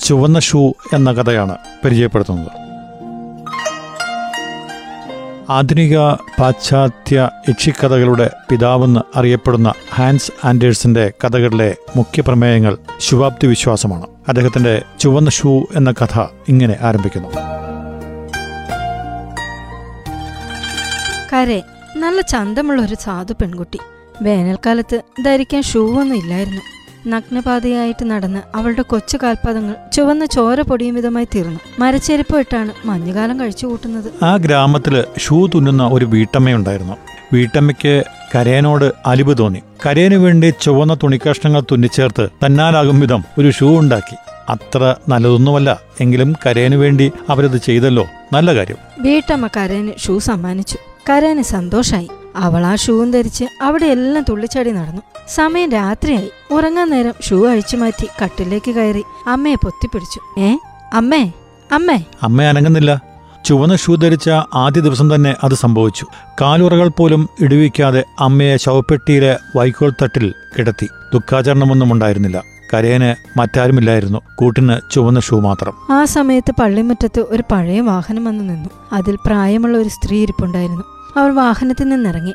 ചുവന്ന ഷൂ എന്ന കഥയാണ് പരിചയപ്പെടുത്തുന്നത്. ആധുനിക പാശ്ചാത്യ യക്ഷിക്കഥകളുടെ പിതാവെന്ന് അറിയപ്പെടുന്ന ഹാൻസ് ആൻഡേഴ്സിന്റെ കഥകളിലെ മുഖ്യ പ്രമേയങ്ങൾ ശുഭാപ്തി വിശ്വാസമാണ്. അദ്ദേഹത്തിന്റെ ചുവന്ന ഷൂ എന്ന കഥ ഇങ്ങനെ ആരംഭിക്കുന്നു. കരെ നല്ല ചന്തമുള്ള ഒരു സാധു പെൺകുട്ടി. വേനൽക്കാലത്ത് ധരിക്കാൻ ഷൂ ഒന്നും ഇല്ലായിരുന്നു. നഗ്നപാതയായിട്ട് നടന്ന് അവളുടെ കൊച്ചു കാൽപാദങ്ങൾ ചുവന്ന ചോര പൊടിയും വിധമായി തീർന്നു. മരച്ചെരുപ്പ് ഇട്ടാണ് മഞ്ഞുകാലം കഴിച്ചു കൂട്ടുന്നത്. ആ ഗ്രാമത്തിൽ ഷൂ തുന്നുന്ന ഒരു വീട്ടമ്മയുണ്ടായിരുന്നു വീട്ടമ്മയ്ക്ക് കരയനോട് അലിവ് തോന്നി. കരയന് വേണ്ടി ചുവന്ന തുണിക്കഷ്ണങ്ങൾ തുന്നിച്ചേർത്ത് തന്നാലാകും വിധം ഒരു ഷൂ ഉണ്ടാക്കി. അത്ര നല്ലതൊന്നുമല്ല. എങ്കിലും കരയന് വേണ്ടി അവരത് ചെയ്തല്ലോ. നല്ല കാര്യം. വീട്ടമ്മ കരയന് ഷൂ സമ്മാനിച്ചു. കരയന് സന്തോഷായി. അവൾ ആ ഷൂവും ധരിച്ച് അവിടെ എല്ലാം തുള്ളിച്ചാടി നടന്നു. സമയം രാത്രിയായി. ഉറങ്ങാൻ നേരം ഷൂ അഴിച്ചു മാറ്റി കട്ടിലേക്ക് കയറി അമ്മയെ പൊത്തിപ്പിടിച്ചു. ഏ? അമ്മേ? അമ്മേ? അമ്മ അനങ്ങുന്നില്ല. ചുവന്ന ഷൂ ധരിച്ച ആദ്യ ദിവസം തന്നെ അത് സംഭവിച്ചു. കാലുറകൾ പോലും ഇടിവിക്കാതെ അമ്മയെ ശവപ്പെട്ടിയിലെ വൈക്കോൾ തട്ടിൽ കിടത്തി. ദുഃഖാചരണമൊന്നും ഉണ്ടായിരുന്നില്ല. കരയന് മറ്റാരുമില്ലായിരുന്നു. കൂട്ടിന് ചുവന്ന ഷൂ മാത്രം. ആ സമയത്ത് പള്ളിമുറ്റത്ത് ഒരു പഴയ വാഹനം വന്നു നിന്നു. അതിൽ പ്രായമുള്ള ഒരു സ്ത്രീ ഇരിപ്പുണ്ടായിരുന്നു. അവർ വാഹനത്തിൽ നിന്നിറങ്ങി.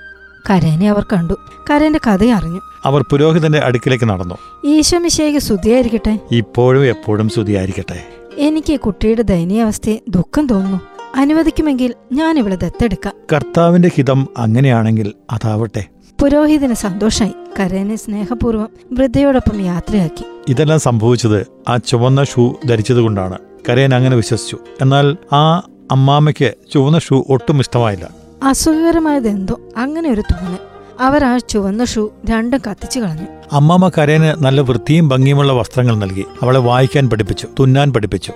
കരേനെ അവർ കണ്ടു. കരേന്റെ കഥ അറിഞ്ഞു. അവർ പുരോഹിതന്റെ അടുക്കിലേക്ക് നടന്നു. ഈശോ സ്തുതിയായിരിക്കട്ടെ. ഇപ്പോഴും എപ്പോഴും സ്തുതിയായിരിക്കട്ടെ. എനിക്ക് കുട്ടിയുടെ കുട്ടിയുടെ ദയനീയാവസ്ഥയെ ദുഃഖം തോന്നുന്നു. അനുവദിക്കുമെങ്കിൽ ഞാൻ ഇവിടെ ദത്തെടുക്കാം. കർത്താവിന്റെ ഹിതം അങ്ങനെയാണെങ്കിൽ അതാവട്ടെ. പുരോഹിതന് സന്തോഷായി കരേനെ സ്നേഹപൂർവം വൃദ്ധയോടൊപ്പം യാത്രയാക്കി. ഇതെല്ലാം സംഭവിച്ചത് ആ ചുവന്ന ഷൂ ധരിച്ചതുകൊണ്ടാണ്. കരേൻ അങ്ങനെ വിശ്വസിച്ചു. എന്നാൽ ആ അമ്മാമ്മയ്ക്ക് ചുവന്ന ഷൂ ഒട്ടും ഇഷ്ടമായില്ല. അസുഖകരമായത് എന്തോ അങ്ങനെ ഒരു തോന്നൽ. അവർ ആ ചുവന്ന ഷൂ രണ്ടും കത്തിച്ചു കളഞ്ഞു. അമ്മാമ്മ കരയന് നല്ല വൃത്തിയും ഭംഗിയുമുള്ള വസ്ത്രങ്ങൾ നൽകി. അവളെ വായിക്കാൻ പഠിപ്പിച്ചു തുന്നാൻ പഠിപ്പിച്ചു.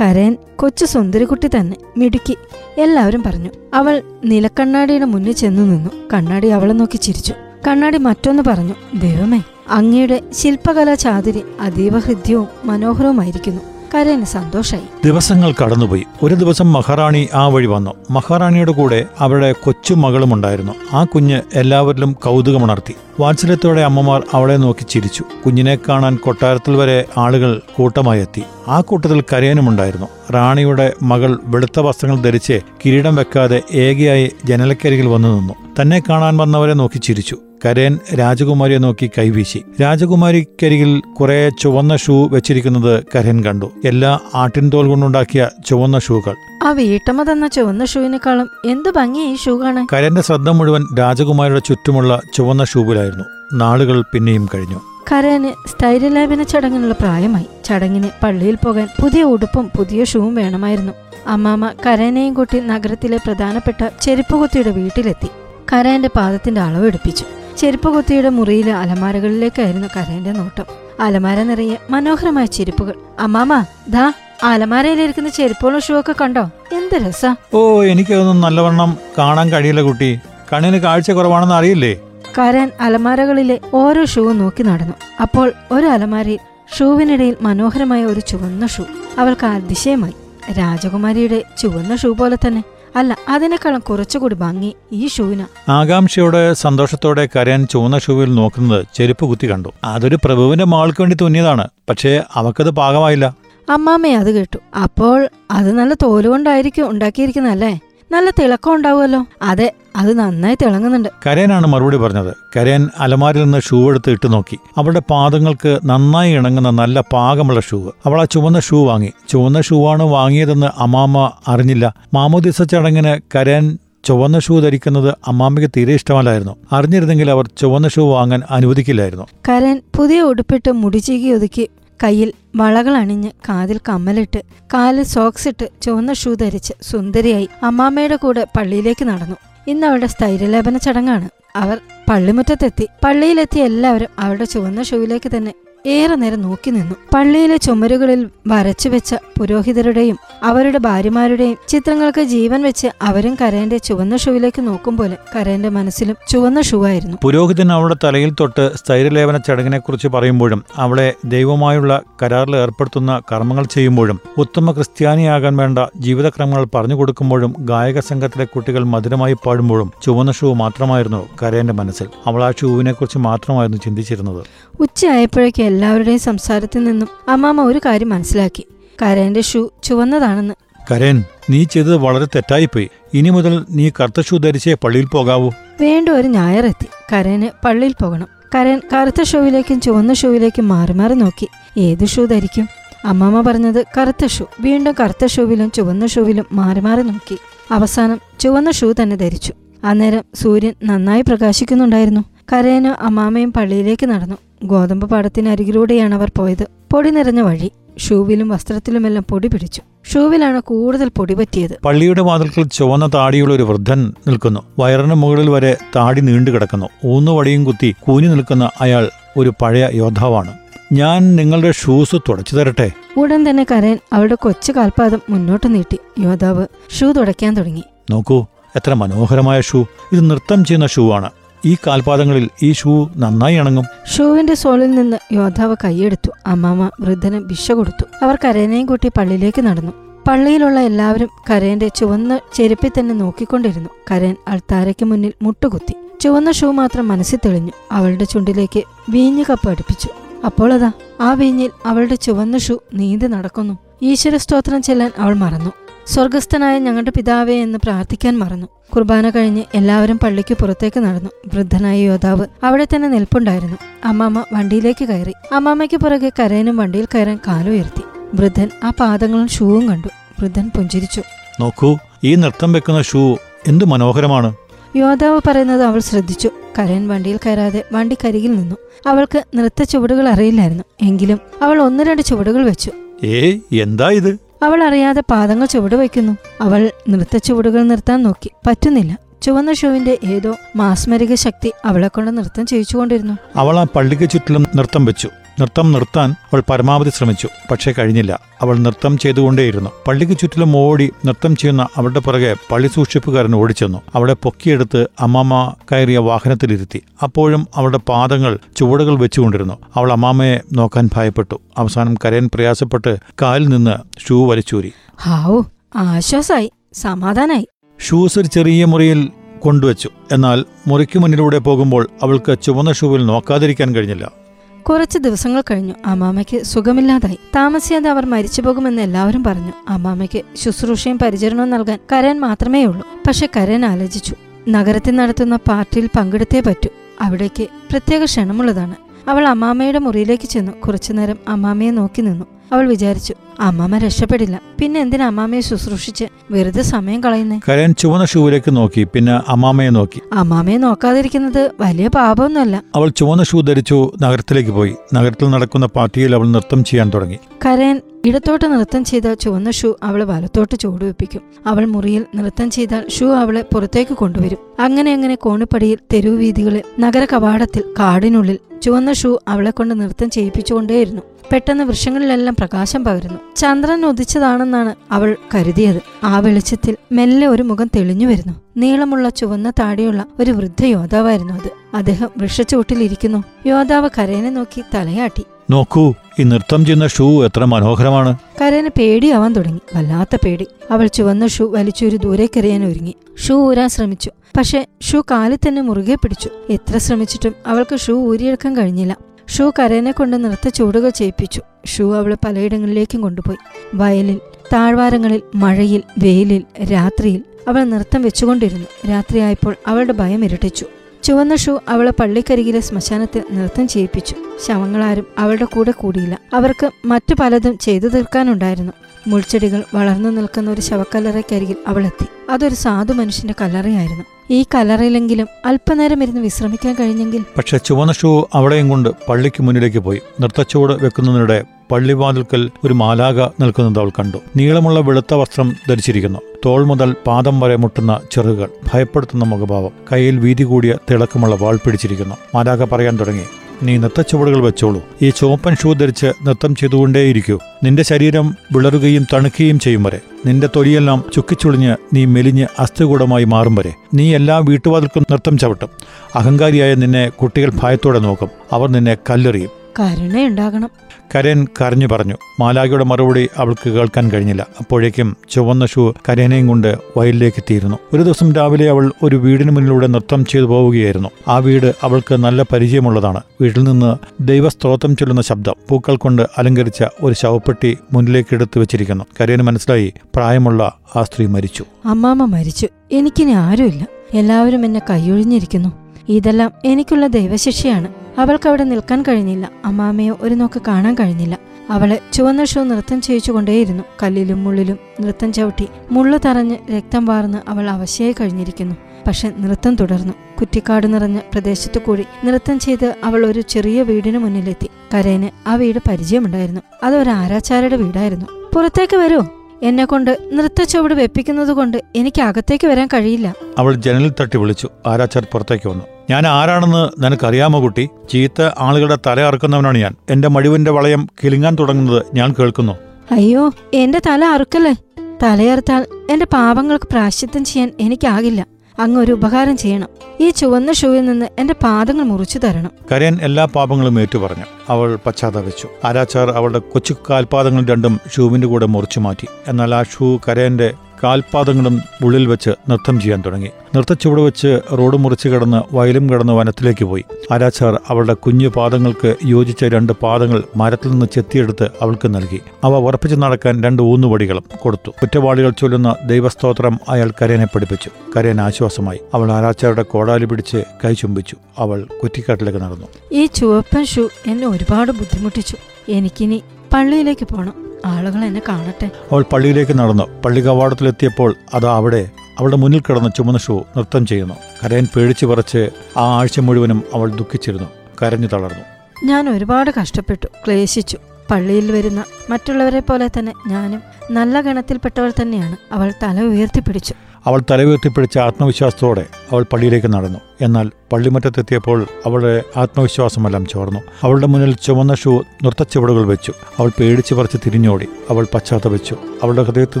കരേൻ കൊച്ചു സുന്ദരിക്കുട്ടി തന്നെ മിടുക്കി. എല്ലാവരും പറഞ്ഞു. അവൾ നിലക്കണ്ണാടിയുടെ മുന്നിൽ ചെന്നു നിന്നു. കണ്ണാടി അവളെ നോക്കി ചിരിച്ചു. കണ്ണാടി മറ്റൊന്ന് പറഞ്ഞു ദൈവമേ അങ്ങയുടെ ശില്പകലാ ചാതിരി അതീവ ഹൃദ്യവും മനോഹരവുമായിരിക്കുന്നു. കരേന് സന്തോഷായി. ദിവസങ്ങൾ കടന്നുപോയി. ഒരു ദിവസം മഹാറാണി ആ വഴി വന്നു. മഹാറാണിയുടെ കൂടെ അവരുടെ കൊച്ചു മകളും ഉണ്ടായിരുന്നു. ആ കുഞ്ഞ് എല്ലാവരിലും കൗതുകമുണർത്തി. വാത്സല്യത്തോടെ അമ്മമാർ അവളെ നോക്കി ചിരിച്ചു. കുഞ്ഞിനെ കാണാൻ കൊട്ടാരത്തിൽ വരെ ആളുകൾ കൂട്ടമായി എത്തി. ആ കൂട്ടത്തിൽ കരയനുമുണ്ടായിരുന്നു റാണിയുടെ മകൾ വെളുത്ത വസ്ത്രങ്ങൾ ധരിച്ച് കിരീടം വെക്കാതെ ഏകയായി ജനലക്കരികിൽ വന്നു നിന്നു. തന്നെ കാണാൻ വന്നവരെ നോക്കി ചിരിച്ചു. കരയൻ രാജകുമാരിയെ നോക്കി കൈവീശി. രാജകുമാരിക്കരികിൽ കുറെ ചുവന്ന ഷൂ വെച്ചിരിക്കുന്നത് കരൻ കണ്ടു. എല്ലാ ആട്ടിൻതോൽ കൊണ്ടുണ്ടാക്കിയ ചുവന്ന ഷൂകൾ. ആ വീട്ടമ്മ തന്ന ചുവന്ന ഷൂവിനേക്കാളും എന്ത് ഭംഗി ഈ ഷൂ കാണാൻ കരന്റെ ശ്രദ്ധ മുഴുവൻ രാജകുമാരിയുടെ ചുറ്റുമുള്ള ചുവന്ന ഷൂവിലായിരുന്നു. നാളുകൾ പിന്നെയും കഴിഞ്ഞു. കരേന് സ്ഥൈര്യലേപന ചടങ്ങിനുള്ള പ്രായമായി. ചടങ്ങിന് പള്ളിയിൽ പോകാൻ പുതിയ ഉടുപ്പും പുതിയ ഷൂവും വേണമായിരുന്നു. അമ്മാമ്മ കരേനെയും കൂട്ടി നഗരത്തിലെ പ്രധാനപ്പെട്ട ചെരുപ്പുകുത്തിയുടെ വീട്ടിലെത്തി. കരേന്റെ പാദത്തിന്റെ അളവെടുപ്പിച്ചു. ചെരുപ്പുകുത്തിയുടെ മുറിയിലെ അലമാരകളിലേക്കായിരുന്നു കരേന്റെ നോട്ടം. അലമാര നിറയെ മനോഹരമായ ചെരുപ്പുകൾ. അമ്മാമ ദാ അലമാരയിലിരിക്കുന്ന ചെരുപ്പുകളും ഷൂ ഒക്കെ കണ്ടോ? എന്ത് രസാ. ഓ എനിക്കതൊന്നും നല്ലവണ്ണം കാണാൻ കഴിയില്ല കുട്ടി. കണ്ണിന് കാഴ്ച കുറവാണെന്ന് അറിയില്ലേ? കരൻ അലമാരകളിലെ ഓരോ ഷൂവും നോക്കി നടന്നു. അപ്പോൾ ഒരു അലമാരയിൽ ഷൂവിനിടയിൽ മനോഹരമായ ഒരു ചുവന്ന ഷൂ. അവൾക്ക് അതിശയമായി. രാജകുമാരിയുടെ ചുവന്ന ഷൂ പോലെ തന്നെ. അല്ല അതിനേക്കാളും കുറച്ചുകൂടി ഭംഗി ഈ ഷൂവിന്. ആകാംക്ഷയോടെ സന്തോഷത്തോടെ കരയാൻ ചുവന്ന ഷൂവിൽ നോക്കുന്നത് ചെരുപ്പ് കുത്തി കണ്ടു. അതൊരു പ്രഭുവിന്റെ മാൾക്ക് വേണ്ടി തുന്നിയതാണ്. പക്ഷേ അവക്കത് പാകമായില്ല. അമ്മാമ്മയെ അത് കേട്ടു. അപ്പോൾ അത് നല്ല തോലുകൊണ്ടായിരിക്കും ഉണ്ടാക്കിയിരിക്കുന്നല്ലേ നല്ല തിളക്കം ഉണ്ടാവുമല്ലോ. അതെ അത് നന്നായി തിളങ്ങുന്നുണ്ട്. കരയനാണ് മറുപടി പറഞ്ഞത്. കരയൻ അലമാരിൽ നിന്ന് ഷൂ എടുത്ത് ഇട്ട് നോക്കി. അവളുടെ പാദങ്ങൾക്ക് നന്നായി ഇണങ്ങുന്ന നല്ല പാകമുള്ള ഷൂ. അവൾ ആ ചുവന്ന ഷൂ വാങ്ങി. ചുവന്ന ഷൂ ആണ് വാങ്ങിയതെന്ന് അമ്മാമ്മ അറിഞ്ഞില്ല. മാമോദിസ ചടങ്ങിന് കരയൻ ചുവന്ന ഷൂ ധരിക്കുന്നത് അമ്മാമ്മയ്ക്ക് തീരെ ഇഷ്ടമല്ലായിരുന്നു. അറിഞ്ഞിരുന്നെങ്കിൽ അവർ ചുവന്ന ഷൂ വാങ്ങാൻ അനുവദിക്കില്ലായിരുന്നു. കരൻ പുതിയ ഉടുപ്പിട്ട് മുടിച്ചീകി ഒതുക്കി കയ്യിൽ വളകൾ അണിഞ്ഞ് കാതിൽ കമ്മലിട്ട് കാലിൽ സോക്സ് ഇട്ട് ചുവന്ന ഷൂ ധരിച്ച് സുന്ദരിയായി അമ്മാമ്മയുടെ കൂടെ പള്ളിയിലേക്ക് നടന്നു. ഇന്ന് അവളുടെ സ്ഥൈര്യലേപന ചടങ്ങാണ്. അവർ പള്ളിമുറ്റത്തെത്തി. പള്ളിയിലെത്തിയ എല്ലാവരും അവരുടെ ചുവന്ന ഷൂവിലേക്ക് തന്നെ ഏറെ നേരം നോക്കി നിന്നു. പള്ളിയിലെ ചുമരുകളിൽ വരച്ചു വെച്ച പുരോഹിതരുടെയും അവരുടെ ഭാര്യമാരുടെയും ചിത്രങ്ങൾക്ക് ജീവൻ വെച്ച് അവരും കരേന്റെ ചുവന്ന ഷൂവിലേക്ക് നോക്കും പോലെ കരേന്റെ മനസ്സിലും ചുവന്ന ഷൂ ആയിരുന്നു പുരോഹിതൻ അവളുടെ തലയിൽ തൊട്ട് സ്ഥൈര്യലേപന ചടങ്ങിനെക്കുറിച്ച് പറയുമ്പോഴും അവളെ ദൈവമായുള്ള കരാറിൽ ഏർപ്പെടുത്തുന്ന കർമ്മങ്ങൾ ചെയ്യുമ്പോഴും ഉത്തമ ക്രിസ്ത്യാനിയാകാൻ വേണ്ട ജീവിതക്രമങ്ങൾ പറഞ്ഞു കൊടുക്കുമ്പോഴും ഗായക സംഘത്തിലെ കുട്ടികൾ മധുരമായി പാടുമ്പോഴും ചുവന്ന ഷൂ മാത്രമായിരുന്നു കരേന്റെ മനസ്സിൽ. അവൾ ആ ഷൂവിനെക്കുറിച്ച് മാത്രമായിരുന്നു ചിന്തിച്ചിരുന്നത്. ഉച്ചയായപ്പോഴേക്കും എല്ലാവരുടെയും സംസാരത്തിൽ നിന്നും അമ്മാമ്മ ഒരു കാര്യം മനസ്സിലാക്കി. കരേന്റെ ഷൂ ചുവന്നതാണെന്ന്. കരേൻ നീ ചെയ്തത് വളരെ തെറ്റായിപ്പോയി. ഇനി മുതൽ നീ കറുത്ത ഷൂ ധരിച്ചേ പള്ളിയിൽ പോകാവൂ. വേണ്ട ഒരു ഞായറെത്തി. കരേന് പള്ളിയിൽ പോകണം. കരൻ കറുത്ത ഷൂവിലേക്കും ചുവന്ന ഷൂവിലേക്കും മാറി മാറി നോക്കി. ഏത് ഷൂ ധരിക്കും? അമ്മാമ്മ പറഞ്ഞത് കറുത്ത ഷൂ. വീണ്ടും കറുത്ത ഷൂവിലും ചുവന്ന ഷൂവിലും മാറി മാറി നോക്കി. അവസാനം ചുവന്ന ഷൂ തന്നെ ധരിച്ചു. അന്നേരം സൂര്യൻ നന്നായി പ്രകാശിക്കുന്നുണ്ടായിരുന്നു. കരയനും അമ്മാമയും പള്ളിയിലേക്ക് നടന്നു. ഗോതമ്പ് പാടത്തിനരികിലൂടെയാണ് അവർ പോയത്. പൊടി നിറഞ്ഞ വഴി. ഷൂവിലും വസ്ത്രത്തിലുമെല്ലാം പൊടി പിടിച്ചു. ഷൂവിലാണ് കൂടുതൽ പൊടി പറ്റിയത്. പള്ളിയുടെ വാതിൽക്കൽ ചുവന്ന താടിയുള്ള ഒരു വൃദ്ധൻ നിൽക്കുന്നു. വയറിന് മുകളിൽ വരെ താടി നീണ്ടു കിടക്കുന്നു. ഊന്നുവടിയും കുത്തി കൂനി നിൽക്കുന്ന അയാൾ ഒരു പഴയ യോദ്ധാവാണ്. ഞാൻ നിങ്ങളുടെ ഷൂസ് തുടച്ചു തരട്ടെ? ഉടൻ തന്നെ കരയൻ അവളുടെ കൊച്ചു കാൽപാദം മുന്നോട്ട് നീട്ടി. യോദ്ധാവ് ഷൂ തുടയ്ക്കാൻ തുടങ്ങി. നോക്കൂ എത്ര മനോഹരമായ ഷൂ. ഇത് നൃത്തം ചെയ്യുന്ന ഷൂ ആണ് ഈ കാൽപാദങ്ങളിൽ ഈ ഷൂ നന്നായി ഇണങ്ങും ഷൂവിന്റെ സോളിൽ നിന്ന് യോദ്ധാവ് കൈയെടുത്തു. അമ്മാമ്മ വൃദ്ധന് ഭിക്ഷ കൊടുത്തു. അവർ കരയനെയും കൂട്ടി പള്ളിയിലേക്ക് നടന്നു. പള്ളിയിലുള്ള എല്ലാവരും കരയന്റെ ചുവന്ന ചെരുപ്പിൽ തന്നെ നോക്കിക്കൊണ്ടിരുന്നു. കരയൻ അൾത്താരയ്ക്ക് മുന്നിൽ മുട്ടുകുത്തി. ചുവന്ന ഷൂ മാത്രം മനസ്സിൽ തെളിഞ്ഞു. അവളുടെ ചുണ്ടിലേക്ക് വീഞ്ഞു കപ്പ് അടുപ്പിച്ചു. അപ്പോൾ അതാ ആ വീഞ്ഞിൽ അവളുടെ ചുവന്ന ഷൂ നീന്തി നടക്കുന്നു. ഈശ്വര സ്തോത്രം ചെല്ലാൻ അവൾ മറന്നു. സ്വർഗസ്ഥനായ ഞങ്ങളുടെ പിതാവേ എന്ന് പ്രാർത്ഥിക്കാൻ മറന്നു. കുർബാന കഴിഞ്ഞ് എല്ലാവരും പള്ളിക്ക് പുറത്തേക്ക് നടന്നു. വൃദ്ധനായ യോദ്ധാവ് അവിടെ തന്നെ നിൽപ്പുണ്ടായിരുന്നു. അമ്മാമ്മ വണ്ടിയിലേക്ക് കയറി. അമ്മാമ്മയ്ക്ക് പുറകെ കരയനും വണ്ടിയിൽ കയറാൻ കാലുയർത്തി. വൃദ്ധൻ ആ പാദങ്ങളും ഷൂവും കണ്ടു. വൃദ്ധൻ പുഞ്ചിരിച്ചു. നോക്കൂ ഈ നൃത്തം വെക്കുന്ന ഷൂ എന്തു മനോഹരമാണ്. യോദ്ധാവ് പറയുന്നത് അവൾ ശ്രദ്ധിച്ചു. കരയൻ വണ്ടിയിൽ കയറാതെ വണ്ടി കരികിൽ നിന്നു. അവൾക്ക് നൃത്ത ചുവടുകൾ അറിയില്ലായിരുന്നു. എങ്കിലും അവൾ ഒന്ന് രണ്ട് ചുവടുകൾ വെച്ചു. ഏ എന്താ ഇത്? അവൾ അറിയാതെ പാദങ്ങൾ ചുവട് വയ്ക്കുന്നു. അവൾ നൃത്ത ചുവടുകൾ നിർത്താൻ നോക്കി. പറ്റുന്നില്ല. ചുവന്ന ഷൂവിന്റെ ഏതോ മാസ്മരിക ശക്തി അവളെ കൊണ്ട് നൃത്തം ചെയ്യിച്ചുകൊണ്ടിരുന്നു. അവൾ ആ പള്ളിക്ക് ചുറ്റിലും നൃത്തം വെച്ചു. നൃത്തം നിർത്താൻ അവൾ പരമാവധി ശ്രമിച്ചു. പക്ഷേ കഴിഞ്ഞില്ല. അവൾ നൃത്തം ചെയ്തുകൊണ്ടേയിരുന്നു. പള്ളിക്ക് ചുറ്റിലും ഓടി നൃത്തം ചെയ്യുന്ന അവളുടെ പുറകെ പള്ളി സൂക്ഷിപ്പുകാരൻ ഓടിച്ചെന്നു. അവളെ പൊക്കിയെടുത്ത് അമ്മാമ കയറിയ വാഹനത്തിലിരുത്തി. അപ്പോഴും അവളുടെ പാദങ്ങൾ ചുവടുകൾ വെച്ചുകൊണ്ടിരുന്നു. അവൾ അമ്മാമയെ നോക്കാൻ ഭയപ്പെട്ടു. അവസാനം കരയൻ പ്രയാസപ്പെട്ട് കാലിൽ നിന്ന് ഷൂ വലിച്ചൂരി. ഹാവു ആശ്വാസായി. സമാധാനായി. ഷൂസ് ഒരു ചെറിയ മുറിയിൽ കൊണ്ടുവച്ചു. എന്നാൽ മുറിക്ക് മുന്നിലൂടെ പോകുമ്പോൾ അവൾക്ക് ചുവന്ന ഷൂവിൽ നോക്കാതിരിക്കാൻ കഴിഞ്ഞില്ല. കുറച്ച് ദിവസങ്ങൾ കഴിഞ്ഞു. അമ്മാമയ്ക്ക് സുഖമില്ലാതായി. താമസിയാതെ അവർ മരിച്ചു പോകുമെന്ന് എല്ലാവരും പറഞ്ഞു. അമ്മാമയ്ക്ക് ശുശ്രൂഷയും പരിചരണവും നൽകാൻ കരൻ മാത്രമേ ഉള്ളൂ. പക്ഷെ കരൻ ആലോചിച്ചു. നഗരത്തിൽ നടത്തുന്ന പാർട്ടിയിൽ പങ്കെടുത്തേ പറ്റൂ. അവിടേക്ക് പ്രത്യേക ക്ഷണമുള്ളതാണ്. അവൾ അമ്മാമയുടെ മുറിയിലേക്ക് ചെന്നു. കുറച്ചുനേരം അമ്മാമയെ നോക്കി നിന്നു. അവൾ വിചാരിച്ചു അമ്മാമ്മ രക്ഷപ്പെടില്ല. പിന്നെ എന്തിനാ അമ്മാമ്മയെ ശുശ്രൂഷിച്ച് വെറുതെ സമയം കളയുന്നേ? കരൻ ചുവന്ന ഷൂവിലേക്ക് നോക്കി പിന്നെ അമ്മാമ്മയെ നോക്കി. അമ്മാമ്മയെ നോക്കാതിരിക്കുന്നത് വലിയ പാപമൊന്നുമല്ല. അവൾ ചുവന്ന ഷൂ ധരിച്ചു നഗരത്തിലേക്ക് പോയി. നഗരത്തിൽ നടക്കുന്ന പാർട്ടിയിൽ അവൾ നൃത്തം ചെയ്യാൻ തുടങ്ങി. കരയൻ ഇടത്തോട്ട് നൃത്തം ചെയ്ത ചുവന്ന ഷൂ അവളെ വലത്തോട്ട് ചൂടുവെപ്പിക്കും അവൾ മുറിയിൽ നൃത്തം ചെയ്താൽ ഷൂ അവളെ പുറത്തേക്ക് കൊണ്ടുവരും. അങ്ങനെ അങ്ങനെ കോണിപ്പടിയിൽ തെരുവ് വീതികളിൽ നഗര കവാടത്തിൽ കാടിനുള്ളിൽ ചുവന്ന ഷൂ അവളെ കൊണ്ട് നൃത്തം ചെയ്യിപ്പിച്ചുകൊണ്ടേയിരുന്നു. പെട്ടെന്ന് വൃക്ഷങ്ങളിലെല്ലാം പ്രകാശം പകരുന്നു. ചന്ദ്രൻ ഉദിച്ചതാണെന്നാണ് അവൾ കരുതിയത്. ആ വെളിച്ചത്തിൽ മെല്ലെ ഒരു മുഖം തെളിഞ്ഞു വരുന്നു. നീളമുള്ള ചുവന്ന താടിയുള്ള ഒരു വൃദ്ധ യോദ്ധാവായിരുന്നു അത്. അദ്ദേഹം വൃക്ഷച്ചുവട്ടിലിരിക്കുന്നു യോദ്ധാവ് കരേനെ നോക്കി തലയാട്ടി. നോക്കൂ ഈ നൃത്തം ചെയ്യുന്ന ഷൂ എത്ര മനോഹരമാണ്. കരേന് പേടിയാവാൻ തുടങ്ങി. വല്ലാത്ത പേടി. അവൾ ചുവന്ന ഷൂ വലിച്ചൊരു ദൂരേക്കെറിയാൻ ഒരുങ്ങി. ഷൂ ഊരാൻ ശ്രമിച്ചു. പക്ഷെ ഷൂ കാലിൽ തന്നെ മുറുകെ പിടിച്ചു. എത്ര ശ്രമിച്ചിട്ടും അവൾക്ക് ഷൂ ഊരിയെടുക്കാൻ കഴിഞ്ഞില്ല. ഷൂ കരേനെ കൊണ്ട് നിർത്ത ചൂടുകൾ ചെയ്യിപ്പിച്ചു. ഷൂ അവളെ പലയിടങ്ങളിലേക്കും കൊണ്ടുപോയി. വയലിൽ താഴ്വാരങ്ങളിൽ മഴയിൽ വെയിലിൽ രാത്രിയിൽ അവൾ നൃത്തം വെച്ചുകൊണ്ടിരുന്നു. രാത്രിയായപ്പോൾ അവളുടെ ഭയം ഇരട്ടിച്ചു. ചുവന്ന ഷൂ അവളെ പള്ളിക്കരികിലെ ശ്മശാനത്തിൽ നൃത്തം ചെയ്യിപ്പിച്ചു. ശവങ്ങളാരും അവളുടെ കൂടെ കൂടിയില്ല. അവർക്ക് മറ്റു പലതും ചെയ്തു തീർക്കാനുണ്ടായിരുന്നു. മുൾച്ചെടികൾ വളർന്നു നിൽക്കുന്ന ഒരു ശവക്കല്ലറയ്ക്കരികിൽ അവളെത്തി. അതൊരു സാധു മനുഷ്യന്റെ കല്ലറയായിരുന്നു. ഈ കല്ലറയിലെങ്കിലും അല്പനേരം ഇരുന്ന് വിശ്രമിക്കാൻ കഴിഞ്ഞെങ്കിൽ പക്ഷെ ചുവന്ന ഷൂ അവളെയും കൊണ്ട് പള്ളിക്ക് മുന്നിലേക്ക് പോയി. നൃത്തച്ചുവട് വെക്കുന്നതിനിടെ പള്ളിവാതിൽക്കൽ ഒരു മാലാക നിൽക്കുന്നത് അവൾ കണ്ടു. നീളമുള്ള വെളുത്ത വസ്ത്രം ധരിച്ചിരിക്കുന്നു. തോൾ മുതൽ പാദം വരെ മുട്ടുന്ന ചെറുകൾ ഭയപ്പെടുത്തുന്ന മുഖഭാവം കയ്യിൽ വീതി കൂടിയ തിളക്കമുള്ള വാൾ പിടിച്ചിരിക്കുന്നു. മാലാക പറയാൻ തുടങ്ങി. നീ നൃത്തച്ചുവടുകൾ വെച്ചോളൂ. ഈ ചുവപ്പൻ ഷൂ ധരിച്ച് നൃത്തം ചെയ്തുകൊണ്ടേയിരിക്കൂ. നിന്റെ ശരീരം വിളറുകയും തണുക്കുകയും ചെയ്യും വരെ. നിന്റെ തൊലിയെല്ലാം ചുക്കിച്ചുളിഞ്ഞ് നീ മെലിഞ്ഞ് അസ്ഥികൂടമായി മാറും വരെ. നീ എല്ലാ വീട്ടുവാതിൽക്കും നൃത്തം ചവിട്ടും. അഹങ്കാരിയായ നിന്നെ കുട്ടികൾ ഭയത്തോടെ നോക്കും. അവർ നിന്നെ കല്ലെറിയും. കരുണയുണ്ടാകണം. കരൻ കരഞ്ഞു പറഞ്ഞു. മാലാഖയുടെ മറുപടി അവൾക്ക് കേൾക്കാൻ കഴിഞ്ഞില്ല. അപ്പോഴേക്കും ചുവന്ന ഷൂ കരേനയും കൊണ്ട് വയലിലേക്ക് എത്തിയിരുന്നു ഒരു ദിവസം രാവിലെ അവൾ ഒരു വീടിന് മുന്നിലൂടെ നൃത്തം ചെയ്തു പോവുകയായിരുന്നു. ആ വീട് അവൾക്ക് നല്ല പരിചയമുള്ളതാണ്. വീട്ടിൽ നിന്ന് ദൈവസ്തോത്രം ചൊല്ലുന്ന ശബ്ദം പൂക്കൾ കൊണ്ട് അലങ്കരിച്ച ഒരു ശവപ്പെട്ടി മുന്നിലേക്ക് എടുത്തു വെച്ചിരിക്കുന്നു. കരേന് മനസ്സിലായി പ്രായമുള്ള ആ സ്ത്രീ മരിച്ചു. അമ്മാമ്മ മരിച്ചു. എനിക്കിനി ആരുമില്ല. എല്ലാവരും എന്നെ കൈയൊഴിഞ്ഞിരിക്കുന്നു. ഇതെല്ലാം എനിക്കുള്ള ദൈവശിക്ഷയാണ്. അവൾക്ക് അവിടെ നിൽക്കാൻ കഴിഞ്ഞില്ല. അമ്മാമ്മയോ ഒരു നോക്ക് കാണാൻ കഴിഞ്ഞില്ല. അവളെ ചുവന്ന ഷൂ നൃത്തം ചെയ്യിച്ചുകൊണ്ടേയിരുന്നു. കല്ലിലും മുള്ളിലും നൃത്തം ചവിട്ടി മുള്ളു തറഞ്ഞ് രക്തം വാർന്ന് അവൾ അവശയായി കഴിഞ്ഞിരിക്കുന്നു. പക്ഷെ നൃത്തം തുടർന്നു. കുറ്റിക്കാട് നിറഞ്ഞ പ്രദേശത്തു കൂടി നൃത്തം ചെയ്ത് അവൾ ഒരു ചെറിയ വീടിന് മുന്നിലെത്തി. കരേന് ആ വീട് പരിചയമുണ്ടായിരുന്നു. അതൊരു വീടായിരുന്നു. പുറത്തേക്ക് വരൂ. എന്നെ കൊണ്ട് നൃത്തച്ചുവട് വെപ്പിക്കുന്നത് കൊണ്ട് എനിക്ക് അകത്തേക്ക് വരാൻ കഴിയില്ല. അവൾ ജനലിൽ തട്ടി വിളിച്ചു. ആരാച്ചാർ പുറത്തേക്ക് വന്നു. ഞാൻ ആരാണെന്ന് നിനക്കറിയാമോ കുട്ടി? ചീത്ത ആളുകളുടെ തല അറുക്കുന്നവനാണ് ഞാൻ. എന്റെ മഴുവിന്റെ വളയം കിലുങ്ങാൻ തുടങ്ങുന്നത് ഞാൻ കേൾക്കുന്നു. അയ്യോ എന്റെ തല അറുക്കല്ലേ? തലയർത്താൽ എന്റെ പാപങ്ങൾക്ക് പ്രാശ്ചിത്തം ചെയ്യാൻ എനിക്കാകില്ല. അങ്ങ് ഒരു ഉപകാരം ചെയ്യണം. ഈ ചുവന്ന ഷൂവിൽ നിന്ന് എന്റെ പാദങ്ങൾ മുറിച്ചു തരണം. കരയൻ എല്ലാ പാപങ്ങളും ഏറ്റു പറഞ്ഞു അവൾ പശ്ചാത്തപിച്ചു. ആരാച്ചാർ അവളുടെ കൊച്ചു കാൽപാദങ്ങൾ രണ്ടും ഷൂവിന്റെ കൂടെ മുറിച്ചു മാറ്റി. എന്നാൽ ആ ഷൂ കരയന്റെ കാൽപാദങ്ങളും ഉള്ളിൽ വെച്ച് നൃത്തം ചെയ്യാൻ തുടങ്ങി. നൃത്തച്ചുവട് വെച്ച് റോഡ് മുറിച്ച് കിടന്ന് വയലും കിടന്ന് വനത്തിലേക്ക് പോയി. ആരാച്ചാർ അവളുടെ കുഞ്ഞു പാദങ്ങൾക്ക് യോജിച്ച രണ്ട് പാദങ്ങൾ മരത്തിൽ നിന്ന് ചെത്തിയെടുത്ത് അവൾക്ക് നൽകി. അവ ഉറപ്പിച്ചു നടക്കാൻ രണ്ട് ഊന്നുപടികളും കൊടുത്തു. കുറ്റവാളികൾ ചൊല്ലുന്ന ദൈവസ്തോത്രം അയാൾ കരേനെ പഠിപ്പിച്ചു. കരേൻ ആശ്വാസമായി. അവൾ ആരാച്ചാരുടെ കോടാലി പിടിച്ച് കൈ ചുംബിച്ചു. അവൾ കുറ്റിക്കാട്ടിലേക്ക് നടന്നു. ഈ ചുവപ്പൻ ഷൂ എന്നെ ഒരുപാട് ബുദ്ധിമുട്ടിച്ചു. എനിക്കിനി പള്ളിയിലേക്ക് പോണം. ആളുകൾ എന്നെ കാണട്ടെ. അവൾ പള്ളിയിലേക്ക് നടന്നു. പള്ളി കവാടത്തിലെത്തിയപ്പോൾ അതാ അവിടെ അവളുടെ മുന്നിൽ കിടന്ന ചുമന്ന ഷൂ നൃത്തം ചെയ്യുന്നു. കരയൻ പേടിച്ചു പറച്ച് ആ ആഴ്ച മുഴുവനും അവൾ ദുഃഖിച്ചിരുന്നു. കരഞ്ഞു തളർന്നു. ഞാൻ ഒരുപാട് കഷ്ടപ്പെട്ടു ക്ലേശിച്ചു. പള്ളിയിൽ വരുന്ന മറ്റുള്ളവരെ പോലെ തന്നെ ഞാനും നല്ല ഗണത്തിൽപ്പെട്ടവൾ തന്നെയാണ്. അവൾ തല ഉയർത്തിപ്പിടിച്ചു അവൾ തലയുയർത്തിപ്പിടിച്ച ആത്മവിശ്വാസത്തോടെ അവൾ പള്ളിയിലേക്ക് നടന്നു. എന്നാൽ പള്ളിമുറ്റത്തെത്തിയപ്പോൾ അവളുടെ ആത്മവിശ്വാസമെല്ലാം ചോർന്നു. അവളുടെ മുന്നിൽ ചുവന്ന ഷൂ നൃത്തച്ചുവടുകൾ വെച്ചു. അവൾ പേടിച്ചു പറിച്ച് തിരിഞ്ഞോടി. അവൾ പശ്ചാത്തപിച്ചു. അവളുടെ ഹൃദയത്തിൽ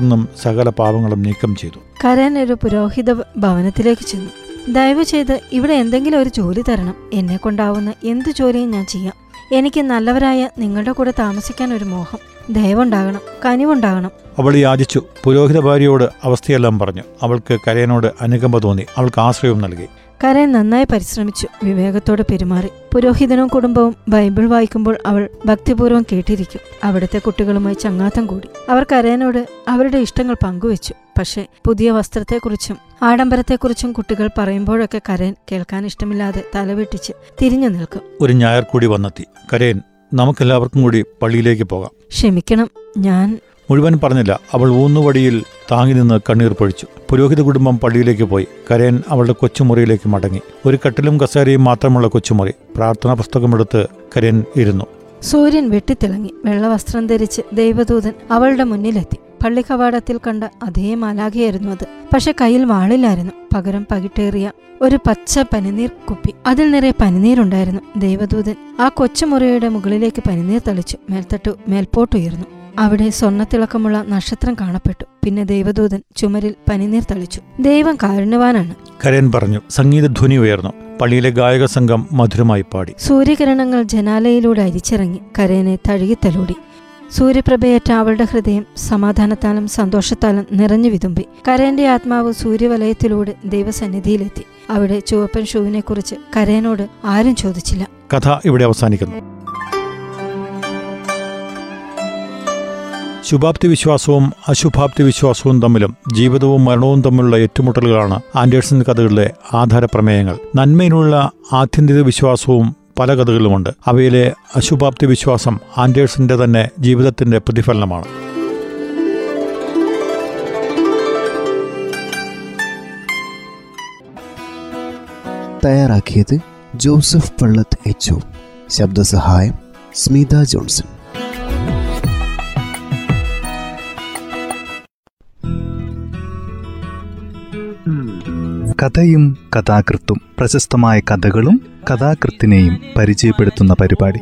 നിന്നും സകല പാപങ്ങളും നീക്കം ചെയ്തു. കരൻ ഒരു പുരോഹിത ഭവനത്തിലേക്ക് ചെന്നു. ദയവ് ചെയ്ത് ഇവിടെ എന്തെങ്കിലും ഒരു ജോലി തരണം. എന്നെ കൊണ്ടാവുന്ന എന്ത് ജോലിയും ഞാൻ ചെയ്യാം. എനിക്ക് നല്ലവരായ നിങ്ങളുടെ കൂടെ താമസിക്കാൻ ഒരു മോഹം. ദയവുണ്ടാകണം കനിവുണ്ടാകണം. അവൾ യാചിച്ചു. പുരോഹിത ഭാര്യയോട് അവസ്ഥയെല്ലാം പറഞ്ഞു. അവൾക്ക് കരയനോട് അനുകമ്പ തോന്നി. അവൾക്ക് ആശ്രയവും നൽകി. കരൻ നന്നായി പരിശ്രമിച്ചു. വിവേകത്തോടെ പെരുമാറി. പുരോഹിതനും കുടുംബവും ബൈബിൾ വായിക്കുമ്പോൾ അവൾ ഭക്തിപൂർവം കേട്ടിരിക്കും. അവിടുത്തെ കുട്ടികളുമായി ചങ്ങാത്തം കൂടി. അവർ കരയനോട് അവരുടെ ഇഷ്ടങ്ങൾ പങ്കുവച്ചു. പക്ഷേ പുതിയ വസ്ത്രത്തെക്കുറിച്ചും ആഡംബരത്തെക്കുറിച്ചും കുട്ടികൾ പറയുമ്പോഴൊക്കെ കരയൻ കേൾക്കാൻ ഇഷ്ടമില്ലാതെ തലവെട്ടിച്ച് തിരിഞ്ഞു നിൽക്കും. ഒരു ഞായർ കൂടി വന്നെത്തി. കരയൻ നമുക്കെല്ലാവർക്കും കൂടി പള്ളിയിലേക്ക് പോകാം. ക്ഷമിക്കണം ഞാൻ മുഴുവൻ പറഞ്ഞില്ല അവൾ ഊന്നുവടിയിൽ താങ്ങി നിന്ന് കണ്ണീർ പൊഴിച്ചു. പുരോഹിത കുടുംബം പള്ളിയിലേക്ക് പോയി. കരയൻ അവളുടെ കൊച്ചുമുറിയിലേക്ക് മടങ്ങി. ഒരു കട്ടിലും കസേരയും മാത്രമുള്ള കൊച്ചുമുറി. പ്രാർത്ഥനാ പുസ്തകമെടുത്ത് കരയൻ ഇരുന്നു. സൂര്യൻ വെട്ടിത്തിളങ്ങി. വെള്ളവസ്ത്രം ധരിച്ച് ദൈവദൂതൻ അവളുടെ മുന്നിലെത്തി. പള്ളി കവാടത്തിൽ കണ്ട അതേ മാലാഖയായിരുന്നു അത്. പക്ഷെ കയ്യിൽ വാളില്ലായിരുന്നു പകരം പകിട്ടേറിയ ഒരു പച്ച പനിനീർ കുപ്പി. അതിൽ നിറയെ പനിനീരുണ്ടായിരുന്നു. ദേവദൂതൻ ആ കൊച്ചുമുറിയുടെ മുകളിലേക്ക് പനിനീർ തളിച്ചു. മേൽത്തട്ടു മേൽപോട്ടുയർന്നു. അവിടെ സ്വർണത്തിളക്കമുള്ള നക്ഷത്രം കാണപ്പെട്ടു. പിന്നെ ദേവദൂതൻ ചുമരിൽ പനിനീർ തളിച്ചു. ദൈവം കാരുണ്യവാനാണ്. കരൻ പറഞ്ഞു സംഗീതധ്വനി ഉയർന്നു. പള്ളിയിലെ ഗായക സംഘം മധുരമായി പാടി. സൂര്യകിരണങ്ങൾ ജനാലയിലൂടെ അരിച്ചിറങ്ങി. കരയനെ തഴുകിത്തലോടി സൂര്യപ്രഭയേറ്റ അവളുടെ ഹൃദയം സമാധാനത്താലും സന്തോഷത്താലും നിറഞ്ഞു വിതുമ്പി. കരേന്റെ ആത്മാവ് സൂര്യവലയത്തിലൂടെ ദൈവസന്നിധിയിലെത്തി. അവിടെ ചുവപ്പൻ ഷൂവിനെക്കുറിച്ച് കരേനോട് ആരും ചോദിച്ചില്ല. കഥ ഇവിടെ അവസാനിക്കുന്നു. ശുഭാപ്തി വിശ്വാസവും അശുഭാപ്തി വിശ്വാസവും തമ്മിലും ജീവിതവും മരണവും തമ്മിലുള്ള ഏറ്റുമുട്ടലുകളാണ് ആൻഡേഴ്സൺ കഥകളിലെ ആധാരപ്രമേയങ്ങൾ. നന്മയിലുള്ള ആത്യന്തിക വിശ്വാസവും പല കഥകളുമുണ്ട് അവയിലെ അശുഭാപ്തി വിശ്വാസം ആൻഡേഴ്സിന്റെ തന്നെ ജീവിതത്തിന്റെ പ്രതിഫലനമാണ്. തയ്യാറാക്കിയത് ജോസഫ് പള്ളത്ത് എച്ച് ശബ്ദസഹായം സ്മിത ജോൺസൺ. കഥയും കഥാകൃത്തും പ്രശസ്തമായ കഥകളും കഥാകൃത്തിനെയും പരിചയപ്പെടുത്തുന്ന പരിപാടി.